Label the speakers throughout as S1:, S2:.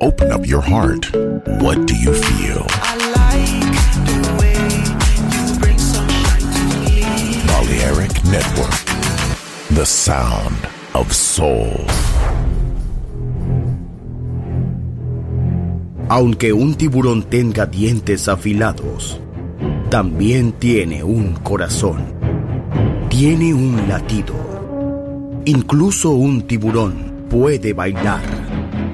S1: Open up your heart. What do you feel?
S2: Like.
S1: Balearic Network. The sound of soul.
S3: Aunque un tiburón tenga dientes afilados, también tiene un corazón. Tiene un latido. Incluso un tiburón puede bailar.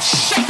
S4: shake.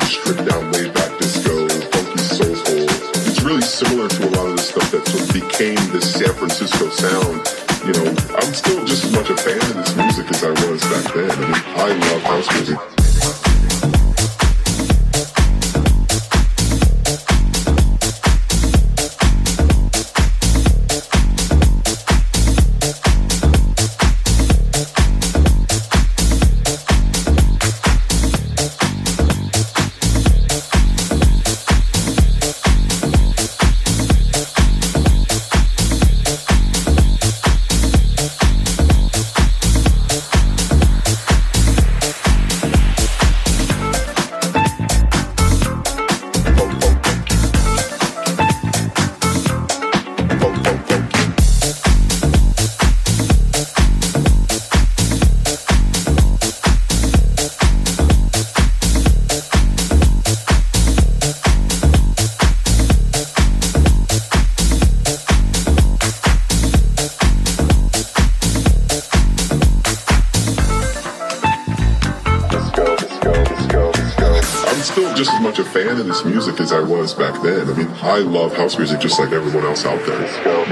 S4: Stripped down, laid back disco, funky soulful. It's really similar to a lot of the stuff that sort of became this San Francisco sound. You know, I'm still just as much a fan of this music as I was back then. I mean, I love house music. I love house music just like everyone else out there.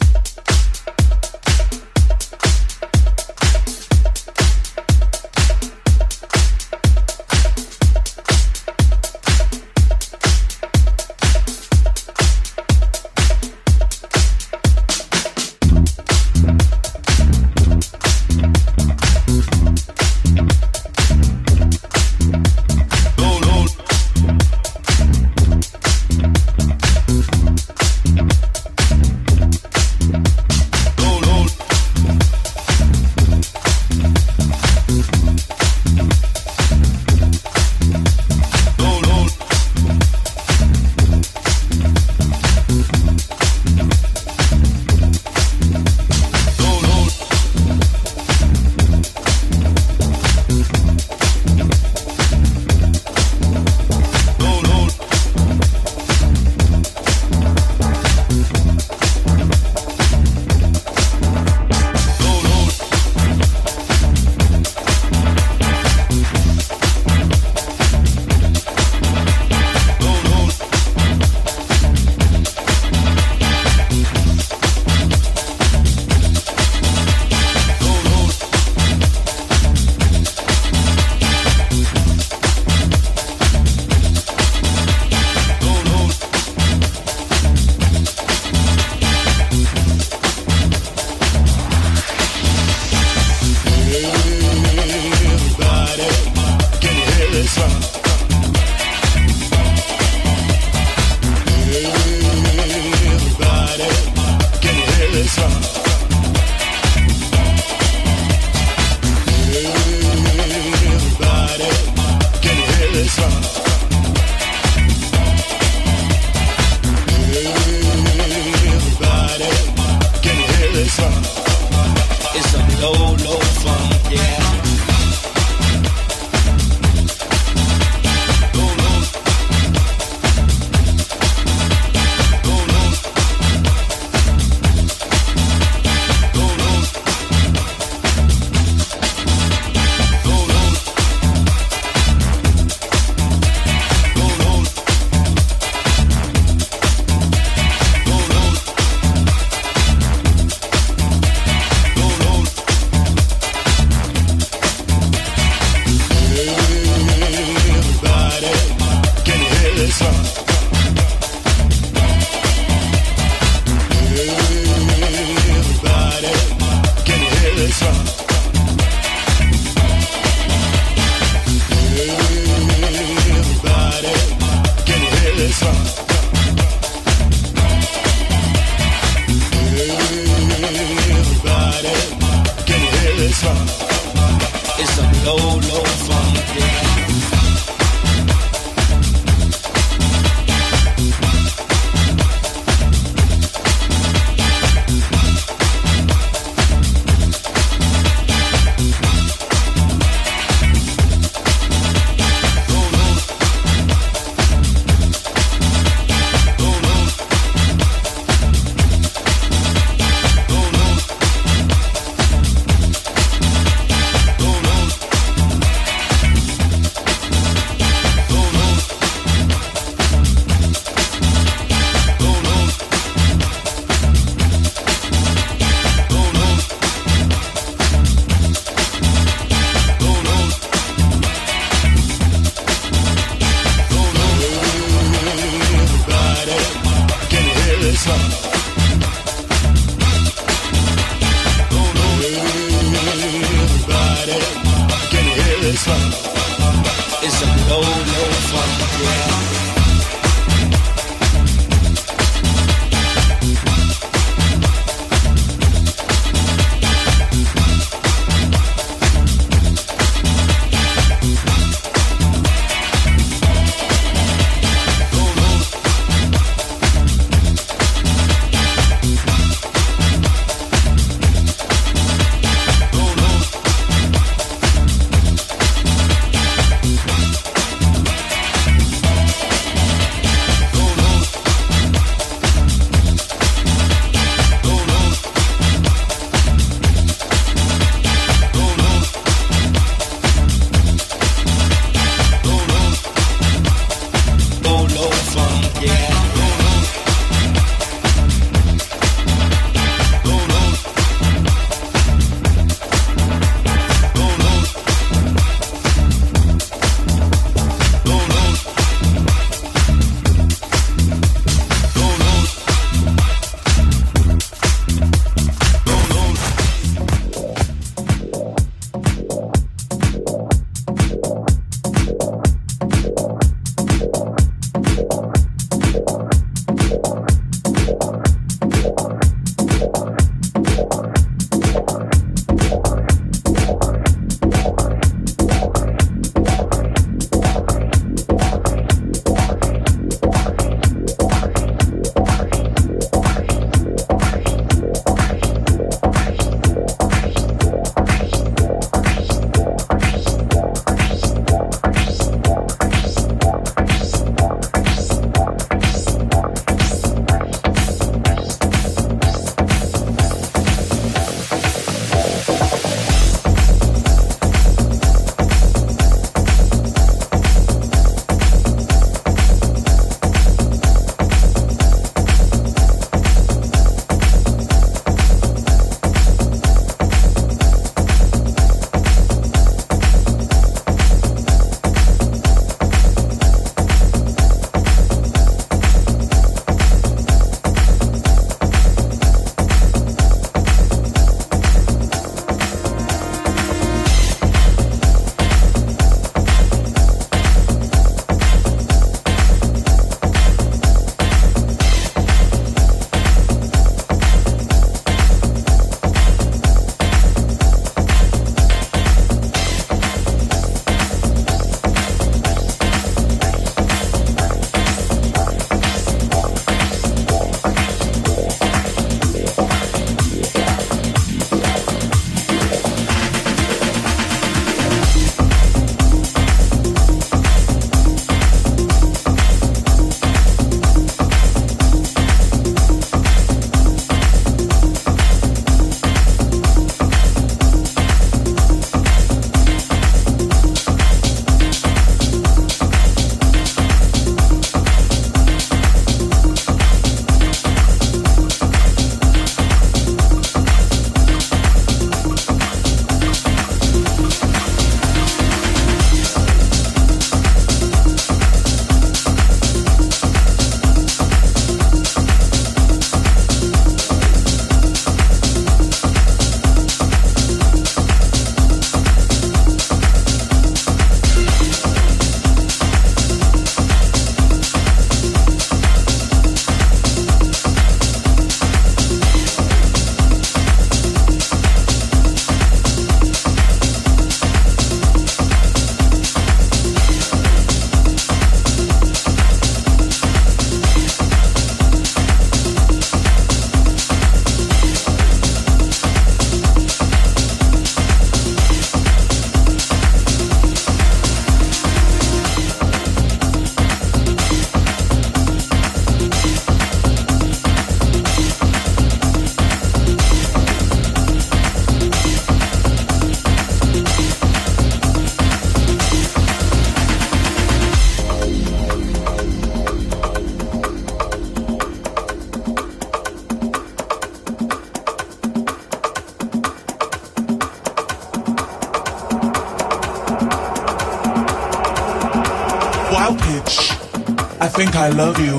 S5: I love you,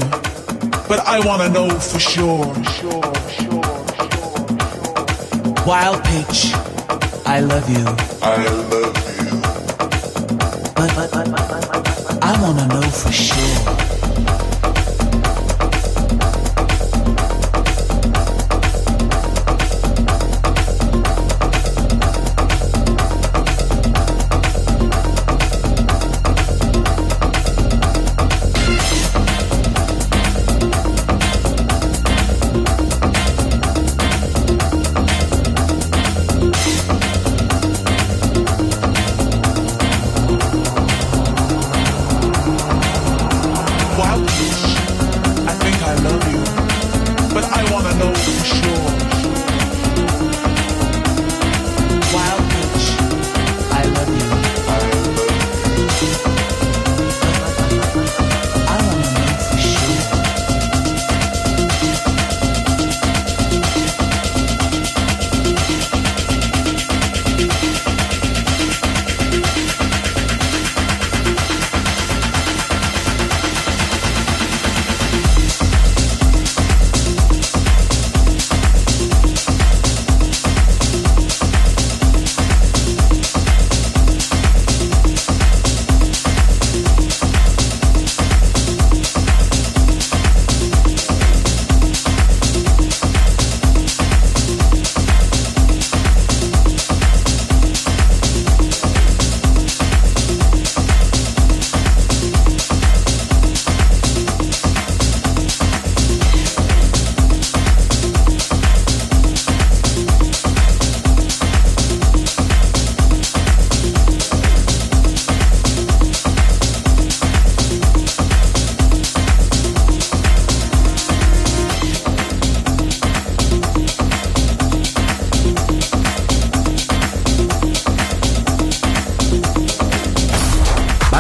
S5: but I want to know for sure.
S6: Wild pitch, I love you.
S7: I love you.
S6: But, but, but, but I
S5: want to know for sure.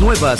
S8: Nuevas